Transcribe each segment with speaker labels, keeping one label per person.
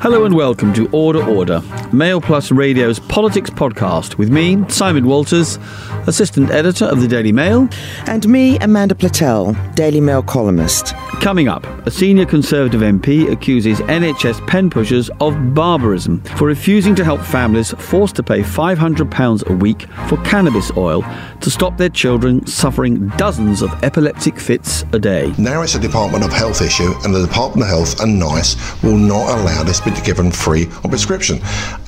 Speaker 1: Hello and welcome to Order Order, Mail Plus Radio's politics podcast with me, Simon Walters, assistant editor of the Daily Mail.
Speaker 2: And me, Amanda Platell, Daily Mail columnist.
Speaker 1: Coming up, a senior Conservative MP accuses NHS pen pushers of barbarism for refusing to help families forced to pay £500 a week for cannabis oil to stop their children suffering dozens of epileptic fits a day.
Speaker 3: Now it's a Department of Health issue, and the Department of Health and NICE will not allow this to be given free on prescription.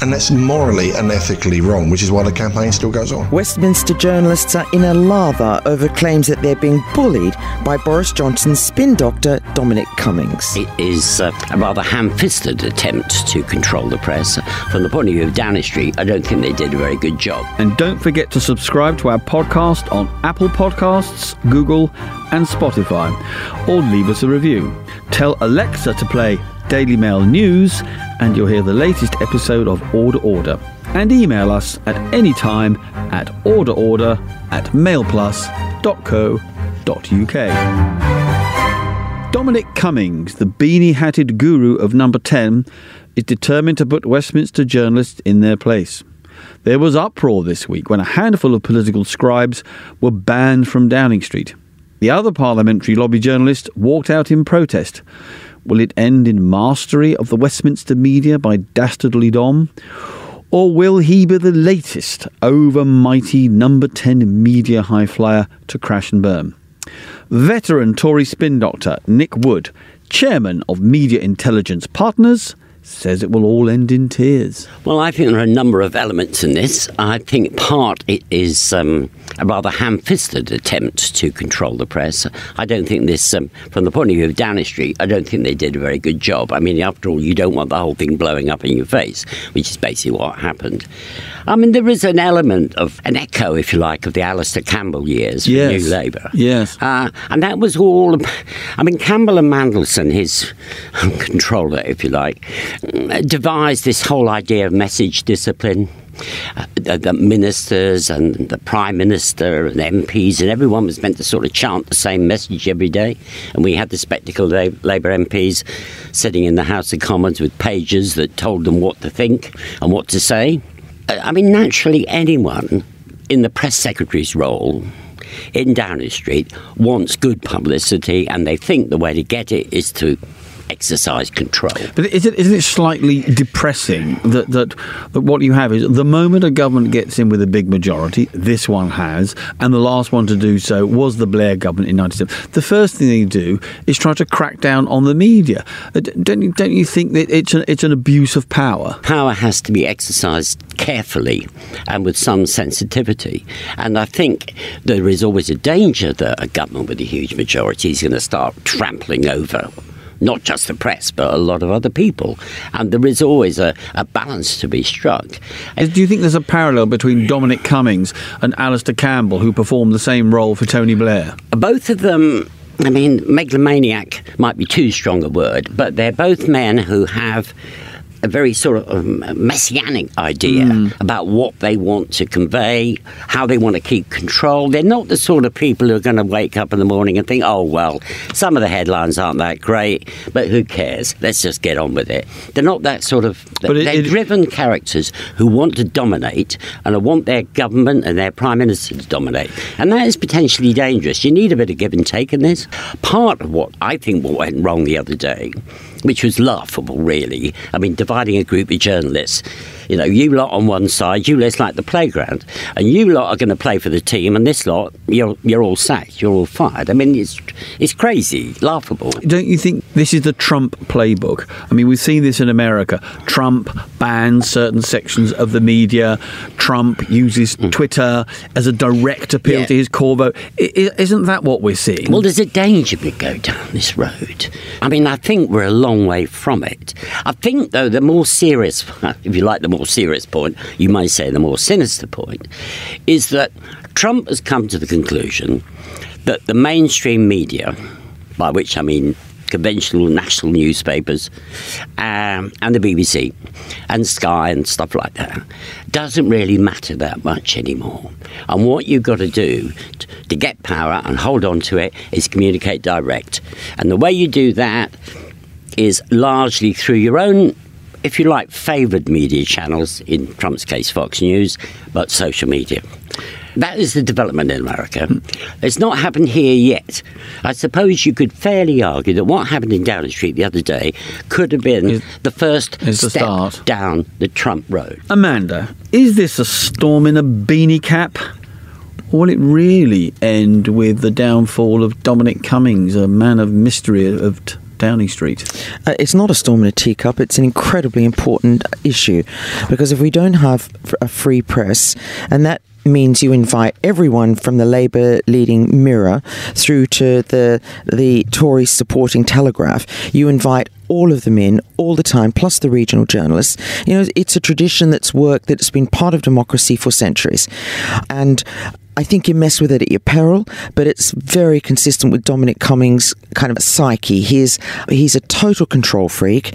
Speaker 3: And that's morally and ethically wrong, which is why the campaign still goes on.
Speaker 2: Westminster journalists are in a lather over claims that they're being bullied by Boris Johnson's spin doctor, Dominic Cummings.
Speaker 4: It is uh, a rather ham fisted attempt to control the press. From the point of view of Downing Street, I don't think they did a very good job.
Speaker 1: And don't forget to subscribe to our podcast on Apple Podcasts, Google, and Spotify. Or leave us a review. Tell Alexa to play Daily Mail News, and you'll hear the latest episode of Order Order. And email us at any time at orderorder at mailplus.co.uk. Dominic Cummings, the beanie hatted guru of number 10, is determined to put Westminster journalists in their place. There was uproar this week when a handful of political scribes were banned from Downing Street. The other parliamentary lobby journalists walked out in protest. Will it end in mastery of the Westminster media by Dastardly Dom? Or will he be the latest over mighty number 10 media high flyer to crash and burn? Veteran Tory spin doctor Nick Wood, chairman of Media Intelligence Partners, says it will all end in tears.
Speaker 4: Well, I think there are a number of elements in this. I think part it is um, a rather ham-fisted attempt to control the press. I don't think this, um, from the point of view of Downing Street, I don't think they did a very good job. I mean, after all, you don't want the whole thing blowing up in your face, which is basically what happened. I mean, there is an element of an echo, if you like, of the Alastair Campbell years for
Speaker 1: Yes.
Speaker 4: New Labour.
Speaker 1: Yes.
Speaker 4: Uh, and that was all. I mean, Campbell and Mandelson, his controller, if you like, devised this whole idea of message discipline. Uh, the, the ministers and the prime minister and MPs and everyone was meant to sort of chant the same message every day. And we had the spectacle La- Labour MPs sitting in the House of Commons with pages that told them what to think and what to say. Uh, I mean, naturally, anyone in the press secretary's role in Downing Street wants good publicity, and they think the way to get it is to exercise control.
Speaker 1: But is it, isn't it slightly depressing that, that, that what you have is the moment a government gets in with a big majority, this one has, and the last one to do so was the Blair government in 97, the first thing they do is try to crack down on the media. Uh, Don't you, don't you think that it's an, it's an abuse of power?
Speaker 4: Power has to be exercised carefully and with some sensitivity. And I think there is always a danger that a government with a huge majority is going to start trampling over. Not just the press, but a lot of other people. And there is always a, a balance to be struck.
Speaker 1: Do you think there's a parallel between Dominic Cummings and Alastair Campbell, who performed the same role for Tony Blair?
Speaker 4: Both of them, I mean, megalomaniac might be too strong a word, but they're both men who have a very sort of um, messianic idea about what they want to convey, how they want to keep control. They're not the sort of people who are going to wake up in the morning and think, oh, well, some of the headlines aren't that great, but who cares? Let's just get on with it. They're not that sort of.
Speaker 1: But
Speaker 4: they're
Speaker 1: it-
Speaker 4: driven characters who want to dominate and who want their government and their prime minister to dominate. And that is potentially dangerous. You need a bit of give and take in this. Part of what I think what went wrong the other day, which was laughable, really, I mean, dividing a group of journalists. You know, you lot on one side, you lot's like the playground, and you lot are going to play for the team, and this lot, you're you're all sacked, you're all fired. I mean, it's it's crazy, laughable.
Speaker 1: Don't you think this is the Trump playbook? I mean, we've seen this in America. Trump bans certain sections of the media. Trump uses hmm. Twitter as a direct appeal
Speaker 4: Yeah.
Speaker 1: to his core vote. I- i- isn't that what we're seeing?
Speaker 4: Well, there's a danger we go down this road. I mean, I think we're a long way from it. I think, though, the more serious, if you like the more serious point, you may say the more sinister point, is that Trump has come to the conclusion that the mainstream media, by which I mean conventional national newspapers um, and the BBC and Sky and stuff like that, doesn't really matter that much anymore. And what you've got to do to get power and hold on to it is communicate direct. And the way you do that is largely through your own if you like, favoured media channels, in Trump's case, Fox News, but social media. That is the development in America. It's not happened here yet. I suppose you could fairly argue that what happened in Downing Street the other day could have been
Speaker 1: Is-
Speaker 4: the first
Speaker 1: the
Speaker 4: step
Speaker 1: start.
Speaker 4: down the Trump road.
Speaker 1: Amanda, is this a storm in a beanie cap? Or will it really end with the downfall of Dominic Cummings, a man of mystery of t- Downing Street?
Speaker 2: Uh, it's not a storm in a teacup. It's an incredibly important issue because if we don't have a free press, and that means you invite everyone from the Labour leading Mirror through to the the Tory supporting Telegraph, you invite all of them in all the time, plus the regional journalists. You know, it's a tradition that's worked, that's been part of democracy for centuries. And I think you mess with it at your peril, but it's very consistent with Dominic Cummings' kind of psyche. He's he's a total control freak.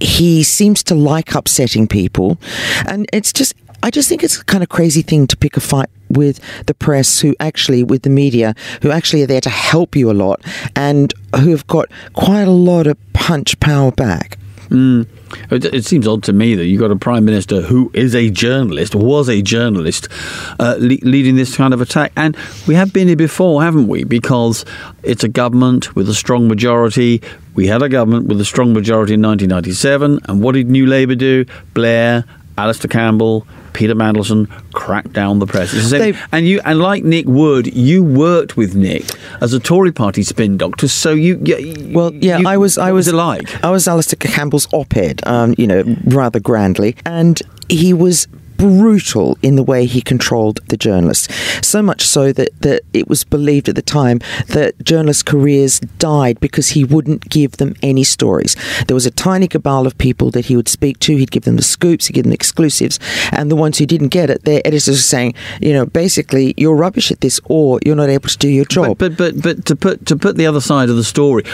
Speaker 2: He seems to like upsetting people, and it's just. I just think it's a kind of crazy thing to pick a fight with the press, who actually, with the media, who actually are there to help you a lot, and who have got quite a lot of punch power back.
Speaker 1: It, it seems odd to me that you've got a prime minister who is a journalist, was a journalist, uh, le- leading this kind of attack. And we have been here before, haven't we? Because it's a government with a strong majority. We had a government with a strong majority in 1997. And what did New Labour do? Blair, Alastair Campbell, Peter Mandelson cracked down the press. It's same-
Speaker 2: They-
Speaker 1: and you, and like Nick Wood, you worked with Nick as a Tory Party spin doctor. So you, you
Speaker 2: Well, yeah,
Speaker 1: you-
Speaker 2: I was. I was
Speaker 1: it like.
Speaker 2: I was Alastair Campbell's op-ed, um, you know, rather grandly, and he was brutal in the way he controlled the journalists. So much so that, that it was believed at the time that journalists' careers died because he wouldn't give them any stories. There was a tiny cabal of people that he would speak to. He'd give them the scoops, he'd give them exclusives, and the ones who didn't get it, their editors were saying, you know, basically, you're rubbish at this, or you're not able to do your job.
Speaker 1: But, but but but to put to put the other side of the story,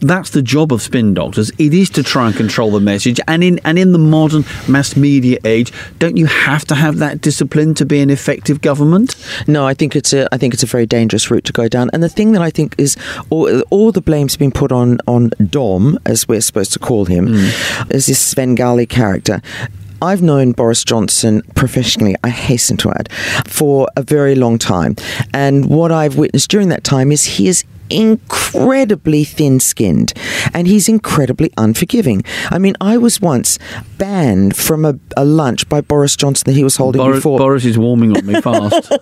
Speaker 1: that's the job of spin doctors. It is to try and control the message. And in and in the modern mass media age, don't you have to have that discipline to be an effective government?
Speaker 2: No, I think it's a I think it's a very dangerous route to go down. And the thing that I think is all, all the blame's been put on on Dom, as we're supposed to call him, mm. is this Svengali character. I've known Boris Johnson professionally, I hasten to add, for a very long time. And what I've witnessed during that time is he is incredibly thin skinned and he's incredibly unforgiving. I mean, I was once banned from a, a lunch by Boris Johnson that he was holding
Speaker 1: Boris,
Speaker 2: before.
Speaker 1: Boris is warming on me fast.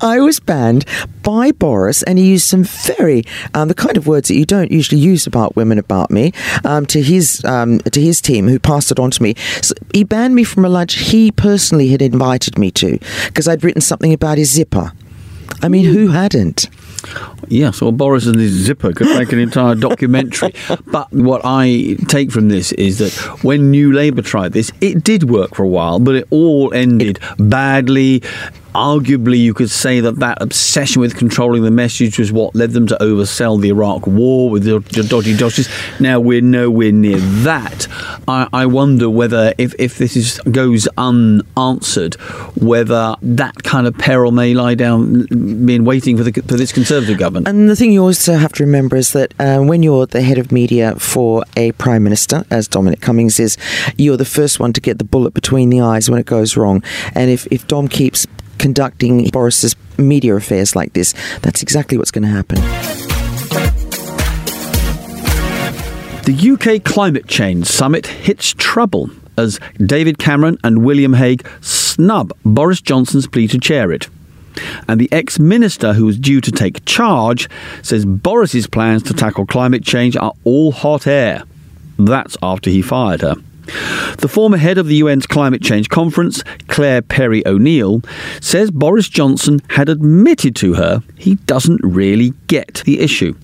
Speaker 2: I was banned by Boris, and he used some very um, the kind of words that you don't usually use about women about me um, to his um, to his team, who passed it on to me. So he banned me from a lunch he personally had invited me to because I'd written something about his zipper. I mean, who hadn't?
Speaker 1: Yes, well, Boris and his zipper could make an entire documentary. But what I take from this is that when New Labour tried this, it did work for a while, but it all ended badly. Arguably, you could say that that obsession with controlling the message was what led them to oversell the Iraq War with the, the dodgy dossier. Now we're nowhere near that. I, I wonder whether, if, if this is goes unanswered, whether that kind of peril may lie down, being waiting for the for this Conservative government.
Speaker 2: And the thing you also have to remember is that uh, when you're the head of media for a prime minister, as Dominic Cummings is, you're the first one to get the bullet between the eyes when it goes wrong. And if, if Dom keeps conducting Boris's media affairs like this, that's exactly what's going to happen.
Speaker 1: The UK Climate Change Summit hits trouble as David Cameron and William Hague snub Boris Johnson's plea to chair it. And the ex minister who was due to take charge says Boris's plans to tackle climate change are all hot air. That's after he fired her. The former head of the UN's climate change conference, Claire Perry O'Neill, says Boris Johnson had admitted to her he doesn't really get the issue.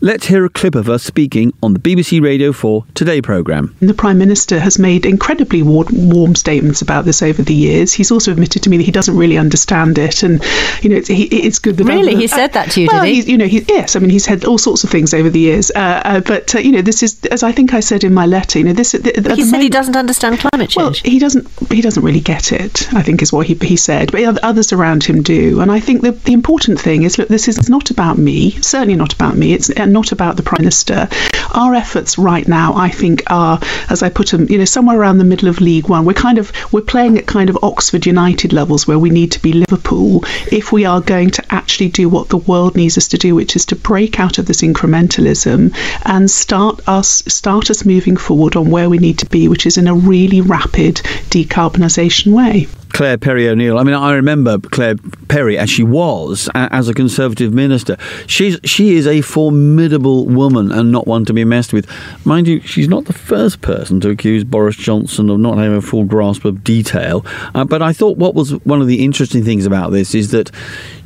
Speaker 1: Let's hear a clip of her speaking on the BBC Radio 4 Today programme.
Speaker 5: The Prime Minister has made incredibly warm statements about this over the years. He's also admitted to me that he doesn't really understand it, and you know it's, he, it's good that
Speaker 6: Really? He said that to you,
Speaker 5: well,
Speaker 6: did he?
Speaker 5: He's, you know, he, yes. I mean, he's said all sorts of things over the years, uh, uh, but uh, you know, this is as I think I said in my letter. You know, this. The,
Speaker 6: He said he doesn't understand climate
Speaker 5: Well,
Speaker 6: change.
Speaker 5: he doesn't. He doesn't really get it. I think is what he he said. But others around him do. And I think the the important thing is, look, this is not about me. Certainly not about me. It's uh, not about the Prime Minister. Our efforts right now, I think, are, as I put them, you know, somewhere around the middle of League One. We're kind of we're playing at kind of Oxford United levels where we need to be Liverpool if we are going to actually do what the world needs us to do, which is to break out of this incrementalism and start us start us moving forward on where we need to be, which is in a really rapid decarbonisation way.
Speaker 1: Claire Perry O'Neill. I mean, I remember Claire Perry as she was a- as a Conservative minister. She's she is a formidable woman and not one to be messed with. Mind you, she's not the first person to accuse Boris Johnson of not having a full grasp of detail. Uh, but I thought what was one of the interesting things about this is that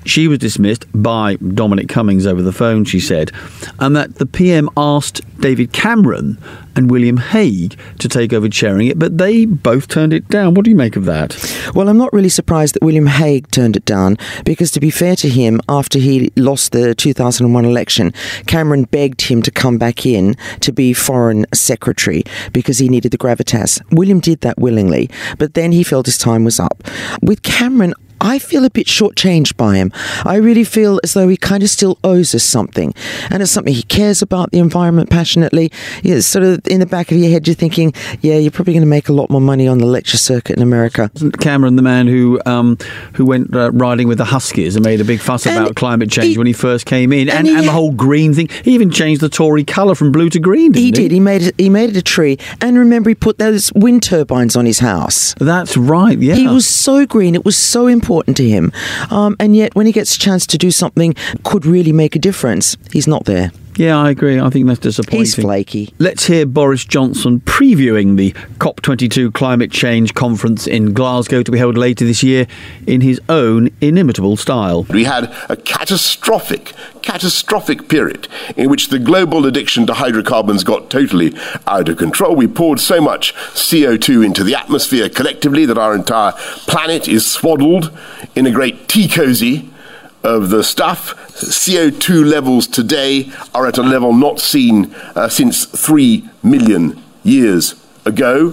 Speaker 1: she was dismissed by Dominic Cummings over the phone, she said, and that the PM asked David Cameron and William Hague to take over chairing it, but they both turned it down. What do you make of that?
Speaker 2: Well, I'm not really surprised that William Hague turned it down because, to be fair to him, after he lost the 2001 election, Cameron begged him to come back in to be Foreign Secretary because he needed the gravitas. William did that willingly, but then he felt his time was up. With Cameron, I feel a bit shortchanged by him. I really feel as though he kind of still owes us something. And it's something he cares about the environment passionately. It's sort of in the back of your head, you're thinking, yeah, you're probably going to make a lot more money on the lecture circuit in America.
Speaker 1: Wasn't Cameron the man who um, who went uh, riding with the Huskies and made a big fuss
Speaker 2: And
Speaker 1: about climate change
Speaker 2: he-
Speaker 1: when he first came in, and,
Speaker 2: and
Speaker 1: and, the whole green thing? He even changed the Tory colour from blue to green. Didn't he,
Speaker 2: He did. He made it. He made it a tree, and remember, he put those wind turbines on his house.
Speaker 1: That's right. Yeah.
Speaker 2: He was so green. It was so important to him, um, and yet when he gets a chance to do something could really make a difference, he's not there.
Speaker 1: Yeah, I agree. I think that's disappointing.
Speaker 2: He's flaky.
Speaker 1: Let's hear Boris Johnson previewing the COP22 climate change conference in Glasgow to be held later this year in his own inimitable style.
Speaker 7: We had a catastrophic, catastrophic period in which the global addiction to hydrocarbons got totally out of control. We poured so much CO2 into the atmosphere collectively that our entire planet is swaddled in a great tea cozy of the stuff. CO2 levels today are at a level not seen uh, since three million years ago,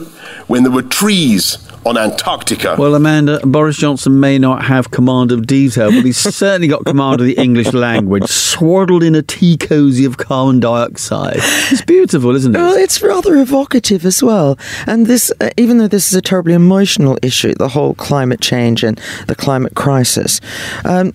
Speaker 7: when there were trees on Antarctica.
Speaker 1: Well, Amanda, Boris Johnson may not have command of detail, but he's certainly got command of the English language, swaddled in a tea cozy of carbon dioxide. It's beautiful, isn't it?
Speaker 2: Well, it's rather evocative as well. And this, uh, even though this is a terribly emotional issue, the whole climate change and the climate crisis. Um,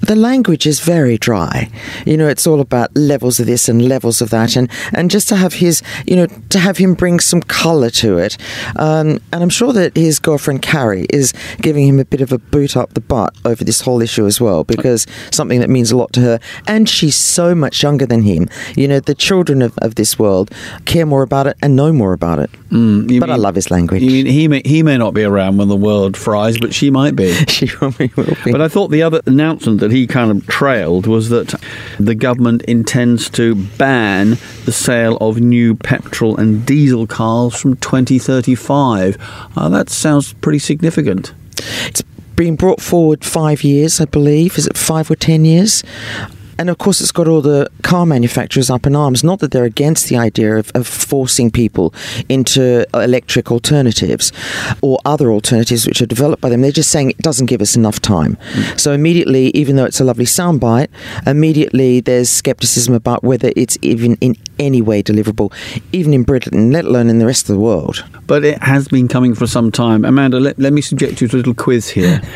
Speaker 2: the language is very dry. You know, it's all about levels of this and levels of that, and and just to have his, you know, to have him bring some colour to it. Um, and I'm sure that his girlfriend Carrie is giving him a bit of a boot up the butt over this whole issue as well, because something that means a lot to her, and she's so much younger than him. You know, the children of, of this world care more about it and know more about it.
Speaker 1: Mm,
Speaker 2: but I love his language.
Speaker 1: Mean he may, he may not be around when the world fries, but she might be.
Speaker 2: she probably will be.
Speaker 1: But I thought the other announcement that he kind of trailed was that the government intends to ban the sale of new petrol and diesel cars from 2035. Uh, that sounds pretty significant.
Speaker 2: It's been brought forward five years, I believe. Is it five or ten years? And of course, it's got all the car manufacturers up in arms. Not that they're against the idea of, of forcing people into electric alternatives or other alternatives which are developed by them. They're just saying it doesn't give us enough time. Mm. So immediately, even though it's a lovely soundbite, immediately there's skepticism about whether it's even in any way deliverable, even in Britain, let alone in the rest of the world.
Speaker 1: But it has been coming for some time. Amanda, let, let me subject you to a little quiz here.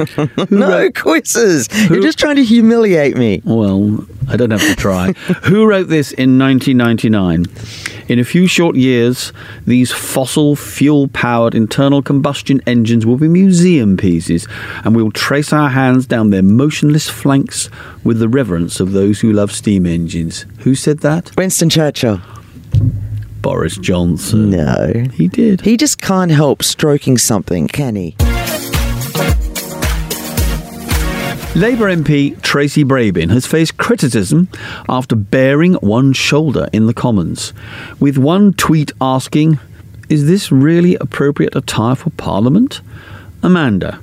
Speaker 2: No quizzes. You're just trying to humiliate me.
Speaker 1: Well, I don't have to try. Who wrote this in 1999? In a few short years, these fossil fuel powered internal combustion engines will be museum pieces, and we will trace our hands down their motionless flanks with the reverence of those who love steam engines. Who said that?
Speaker 2: Winston Churchill.
Speaker 1: Boris Johnson.
Speaker 2: No.
Speaker 1: He did.
Speaker 2: He just can't help stroking something, can he?
Speaker 1: Labour MP Tracy Brabin has faced criticism after baring one shoulder in the Commons, with one tweet asking, Is this really appropriate attire for Parliament? Amanda,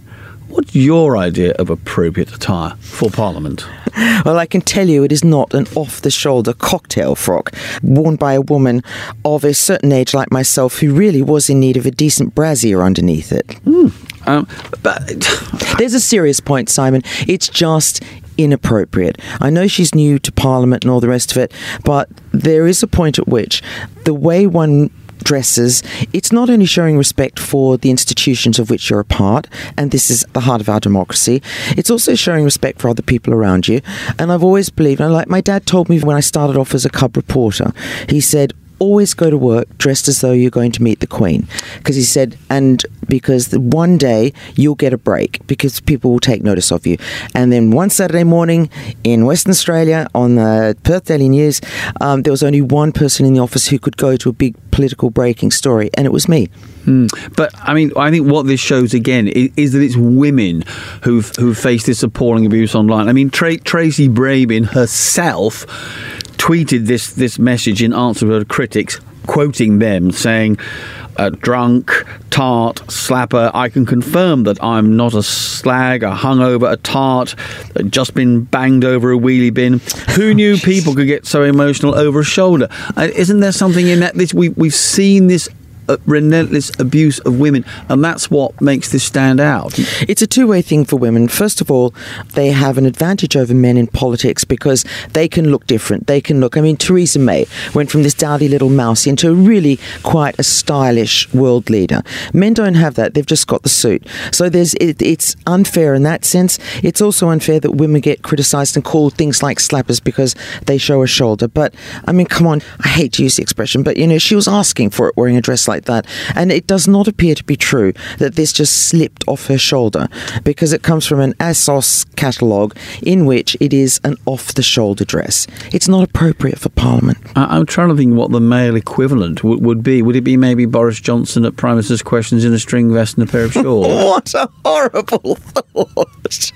Speaker 1: what's your idea of appropriate attire for Parliament?
Speaker 2: Well, I can tell you it is not an off the shoulder cocktail frock worn by a woman of a certain age like myself who really was in need of a decent brassiere underneath it. Hmm.
Speaker 1: Um, but
Speaker 2: There's a serious point, Simon. It's just inappropriate. I know she's new to Parliament and all the rest of it, but there is a point at which the way one dresses, it's not only showing respect for the institutions of which you're a part, and this is the heart of our democracy, it's also showing respect for other people around you. And I've always believed, and like my dad told me when I started off as a cub reporter, he said, always go to work dressed as though you're going to meet the Queen. Because he said, and because one day you'll get a break because people will take notice of you. And then one Saturday morning in Western Australia on the Perth Daily News, um, there was only one person in the office who could go to a big political breaking story, and it was me.
Speaker 1: Hmm. But I mean, I think what this shows again is, is, that it's women who've who've faced this appalling abuse online. I mean, Tra- Tracy Brabin herself tweeted this this message in answer to her critics, quoting them, saying. Uh, drunk, tart, slapper. I can confirm that I'm not a slag, a hungover, a tart, just been banged over a wheelie bin. Who knew people could get so emotional over a shoulder? Uh, isn't there something in that? This we we've seen this relentless abuse of women, and that's what makes this stand out.
Speaker 2: It's a two way thing for women. First of all, they have an advantage over men in politics because they can look different. They can look. I mean, Theresa May went from this dowdy little mouse into a really quite a stylish world leader. Men don't have that. They've just got the suit. So there's it, it's unfair in that sense. It's also unfair that women get criticised and called things like slappers because they show a shoulder. But I mean, come on. I hate to use the expression, but you know, she was asking for it wearing a dress like like that. And it does not appear to be true that this just slipped off her shoulder because it comes from an ASOS catalogue in which it is an off the shoulder dress. It's not appropriate for Parliament.
Speaker 1: I'm trying to think what the male equivalent w- would be. Would it be maybe Boris Johnson at Prime Minister's Questions in a string vest and a pair of shorts?
Speaker 2: what a horrible thought.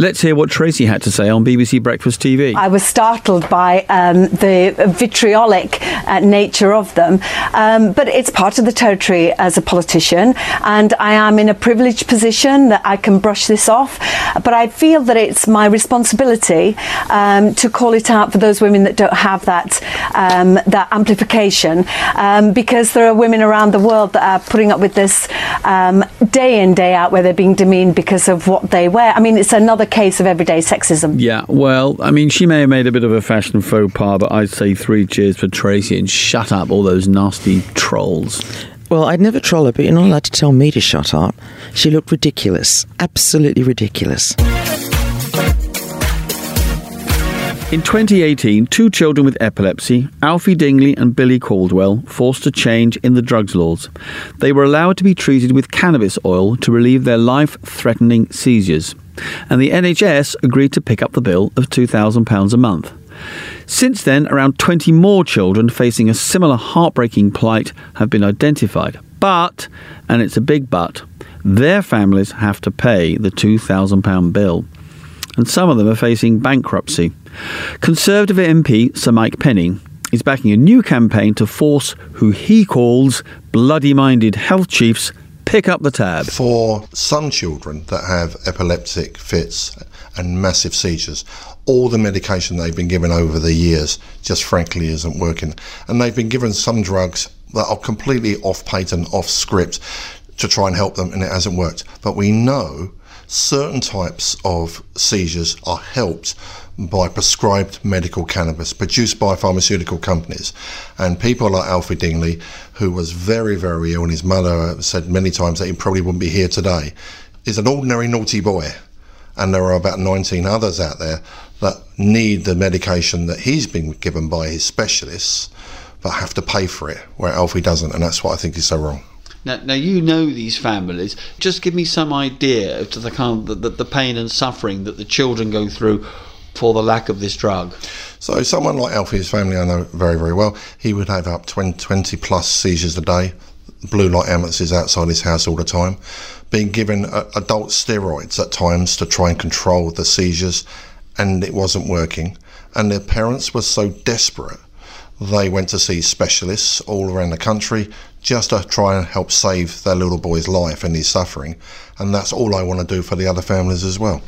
Speaker 1: Let's hear what Tracy had to say on BBC Breakfast TV.
Speaker 8: I was startled by um, the vitriolic uh, nature of them, um, but it's part of the territory as a politician, and I am in a privileged position that I can brush this off. But I feel that it's my responsibility um, to call it out for those women that don't have that um, that amplification, um, because there are women around the world that are putting up with this um, day in day out, where they're being demeaned because of what they wear. I mean, it's another case of everyday sexism.
Speaker 1: Yeah, well, I mean, she may have made a bit of a fashion faux pas, but I'd say three cheers for Tracy and shut up all those nasty trolls.
Speaker 2: Well, I'd never troll her, but you're not allowed to tell me to shut up. She looked ridiculous. Absolutely ridiculous.
Speaker 1: In 2018, two children with epilepsy, Alfie Dingley and Billy Caldwell, forced a change in the drugs laws. They were allowed to be treated with cannabis oil to relieve their life threatening seizures. And the NHS agreed to pick up the bill of £2,000 a month. Since then, around 20 more children facing a similar heartbreaking plight have been identified. But, and it's a big but, their families have to pay the £2,000 bill. And some of them are facing bankruptcy. Conservative MP Sir Mike Penning is backing a new campaign to force who he calls bloody minded health chiefs pick up the tab.
Speaker 3: For some children that have epileptic fits and massive seizures, all the medication they've been given over the years just frankly isn't working. And they've been given some drugs that are completely off patent, off script to try and help them, and it hasn't worked. But we know certain types of seizures are helped by prescribed medical cannabis produced by pharmaceutical companies. And people like Alfie Dingley, who was very, very ill, and his mother said many times that he probably wouldn't be here today, is an ordinary naughty boy. And there are about 19 others out there that need the medication that he's been given by his specialists, but have to pay for it, where Alfie doesn't. And that's what I think is so wrong.
Speaker 1: Now, now you know these families. Just give me some idea of the kind of the, the pain and suffering that the children go through for the lack of this drug?
Speaker 3: So, someone like Alfie's family, I know very, very well, he would have up 20, 20 plus seizures a day, blue light ambulances outside his house all the time, being given uh, adult steroids at times to try and control the seizures, and it wasn't working. And their parents were so desperate, they went to see specialists all around the country just to try and help save their little boy's life and his suffering. And that's all I want to do for the other families as well.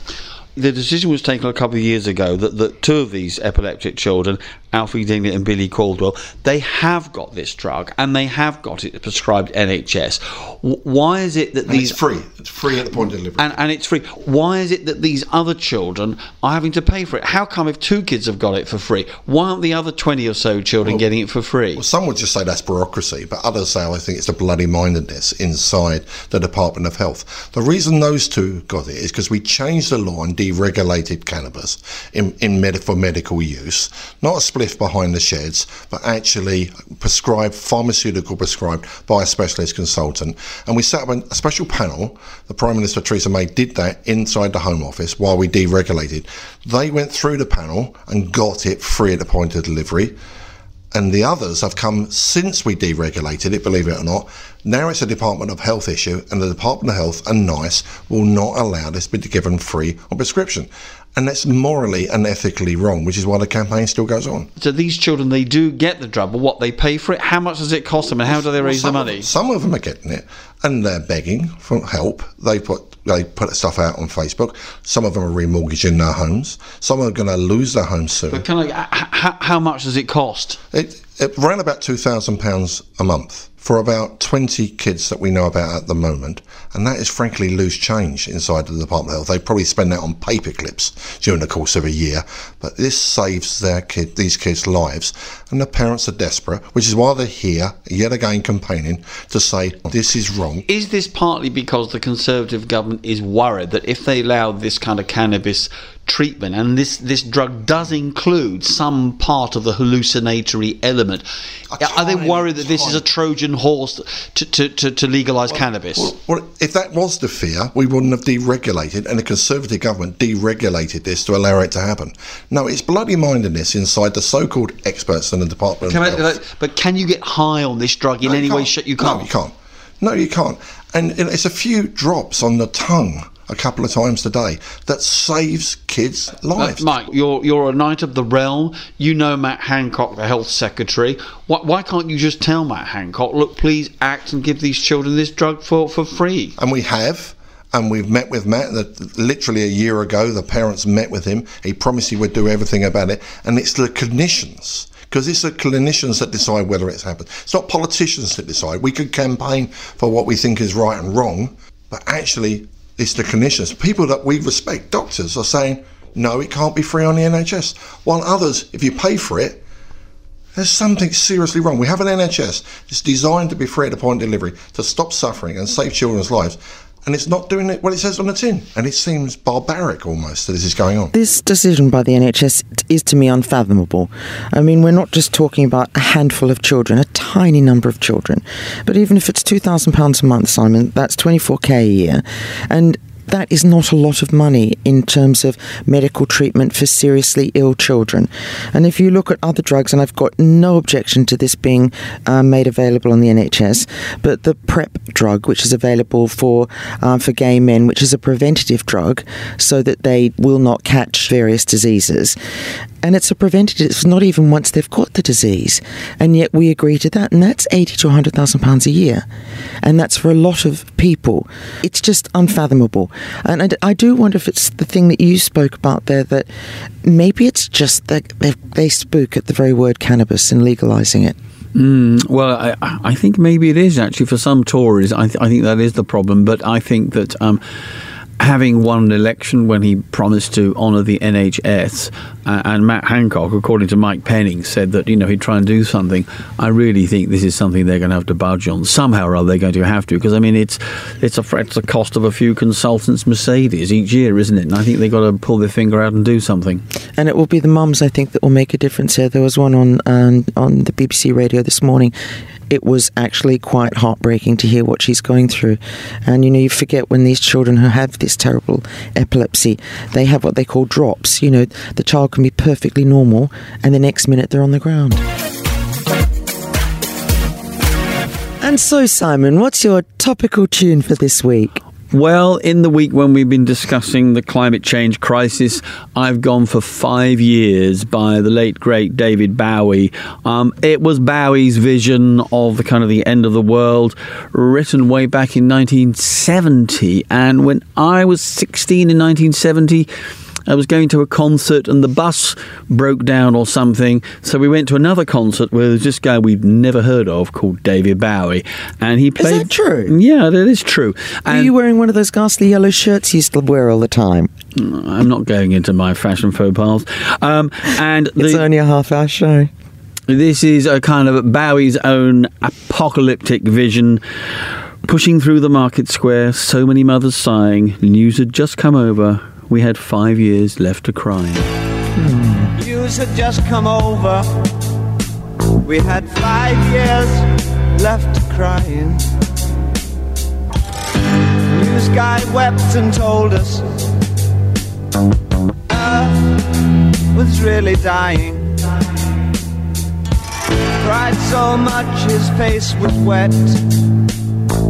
Speaker 1: The decision was taken a couple of years ago that, that two of these epileptic children, Alfie Dingley and Billy Caldwell, they have got this drug and they have got it prescribed NHS. Why is it that
Speaker 3: And
Speaker 1: these
Speaker 3: it's free. It's free at the point of delivery.
Speaker 1: and, and it's free. Why is it that these other children are having to pay for it? How come if two kids have got it for free, why aren't the other 20 or so children getting it for free?
Speaker 3: Well, some would just say that's bureaucracy, but others say oh, I think it's the bloody mindedness inside the Department of Health. The reason those two got it is because we changed the law and deregulated cannabis in, in med- for medical use, not a spliff behind the sheds, but actually prescribed, pharmaceutical prescribed by a specialist consultant. And we set up a special panel. The Prime Minister Theresa May did that inside the Home Office while we deregulated. They went through the panel and got it free at the point of delivery and the others have come since we deregulated it, believe it or not. Now it's a Department of Health issue, and the Department of Health and NICE will not allow this to be given free on prescription. And that's morally and ethically wrong, which is why the campaign still goes on.
Speaker 1: So these children, they do get the drug, but what they pay for it? How much does it cost them, and how do they
Speaker 3: Well,
Speaker 1: raise the
Speaker 3: some of-
Speaker 1: money?
Speaker 3: some of them are getting it, and they're begging for help. They put they put stuff out on Facebook. Some of them are remortgaging their homes. Some are going to lose their homes soon.
Speaker 1: But can I? h- how much does it cost?
Speaker 3: It, it ran about two thousand pounds a month for about twenty kids that we know about at the moment, and that is frankly loose change inside the Department of Health. They probably spend that on paper clips during the course of a year, but this saves their kid, these kids' lives, and the parents are desperate, which is why they're here yet again campaigning to say this is wrong.
Speaker 1: Is this partly because the Conservative government is worried that if they allow this kind of cannabis treatment, and this, this drug does include some part of the hallucinatory element, are they worried that this is a Trojan horse to, to, to, to legalise cannabis?
Speaker 3: Well, well, if that was the fear, we wouldn't have deregulated, and the Conservative government deregulated this to allow it to happen. No, it's bloody mindedness inside the so-called experts in the Department
Speaker 1: Can I- but can you get high on this drug in
Speaker 3: No,
Speaker 1: any way? You can't.
Speaker 3: No, you can't. No, you can't. And it's a few drops on the tongue a couple of times a day that saves kids'
Speaker 1: Uh,
Speaker 3: lives.
Speaker 1: Mike, you're you're a knight of the realm. You know Matt Hancock, the health secretary. Why, why can't you just tell Matt Hancock, look, please act and give these children this drug for, for free?
Speaker 3: and we have. And we've met with Matt. That literally a year ago, the parents met with him. He promised he would do everything about it. And it's the clinicians, because it's the clinicians that decide whether it's happened. It's not politicians that decide. We could campaign for what we think is right and wrong, but actually, it's the clinicians, people that we respect, doctors, are saying no, it can't be free on the NHS. While others, if you pay for it, there's something seriously wrong. We have an NHS. It's designed to be free at the point of delivery to stop suffering and save children's lives. And it's not doing it what it says on the tin. And it seems barbaric almost that this is going on.
Speaker 2: This decision by the NHS is to me unfathomable. I mean, we're not just talking about a handful of children, a tiny number of children. But even if it's £2,000 a month, Simon, that's 24k a year. And that is not a lot of money in terms of medical treatment for seriously ill children. And if you look at other drugs, and I've got no objection to this being uh, made available on the NHS, but the PrEP drug, which is available for uh, for gay men, which is a preventative drug, so that they will not catch various diseases. And it's a preventative. It's not even once they've caught the disease, and yet we agree to that, and that's eighty to hundred thousand pounds a year, and that's for a lot of people. It's just unfathomable, and I, I do wonder if it's the thing that you spoke about there that maybe it's just that they, they spook at the very word cannabis and legalizing it.
Speaker 1: Mm, well, I, I think maybe it is actually for some Tories. I, th- I think that is the problem. But I think that um, having won an election when he promised to honour the NHS, uh, and Matt Hancock, according to Mike Penning, said that you know he'd try and do something. I really think this is something they're going to have to budge on somehow, or other. They're going to have to because I mean it's it's a it's a cost of a few consultants' Mercedes each year, isn't it? And I think they've got to pull their finger out and do something.
Speaker 2: and it will be the mums I think that will make a difference here. There was one on um, on the BBC radio this morning. It was actually quite heartbreaking to hear what she's going through, and you know you forget when these children who have this terrible epilepsy, they have what they call drops. You know the child can be perfectly normal, and the next minute they're on the ground. And so, Simon, what's your topical tune for this week?
Speaker 1: Well, in the week when we've been discussing the climate change crisis, I've gone for Five Years by the late, great David Bowie. Um, it was Bowie's vision of the kind of the end of the world, written way back in 1970. And when I was 16 in 1970, I was going to a concert and the bus broke down or something. So we went to another concert where there's this guy we've never heard of called David Bowie. And he played.
Speaker 2: Is that true?
Speaker 1: Yeah, that is true.
Speaker 2: Are
Speaker 1: And
Speaker 2: you wearing one of those ghastly yellow shirts you used to wear all the time?
Speaker 1: I'm not going into my fashion faux pas. Um, and
Speaker 2: It's
Speaker 1: the,
Speaker 2: only a half hour show.
Speaker 1: this is a kind of Bowie's own apocalyptic vision. Pushing through the market square, so many mothers sighing. News had just come over. We had five years left to cry.
Speaker 9: News had just come over. We had five years left to crying. News guy wept and told us Earth was really dying. Cried so much his face was wet.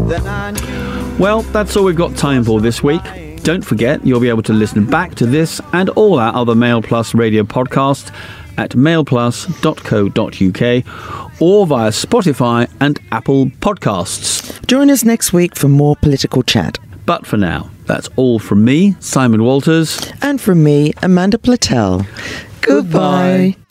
Speaker 9: Then I knew.
Speaker 1: Well, that's all we've got time for this week. Don't forget, you'll be able to listen back to this and all our other Mail Plus radio podcasts at mailplus.co.uk or via Spotify and Apple Podcasts.
Speaker 2: Join us next week for more political chat.
Speaker 1: But for now, that's all from me, Simon Walters.
Speaker 2: And from me, Amanda Platell. Goodbye.
Speaker 1: Goodbye.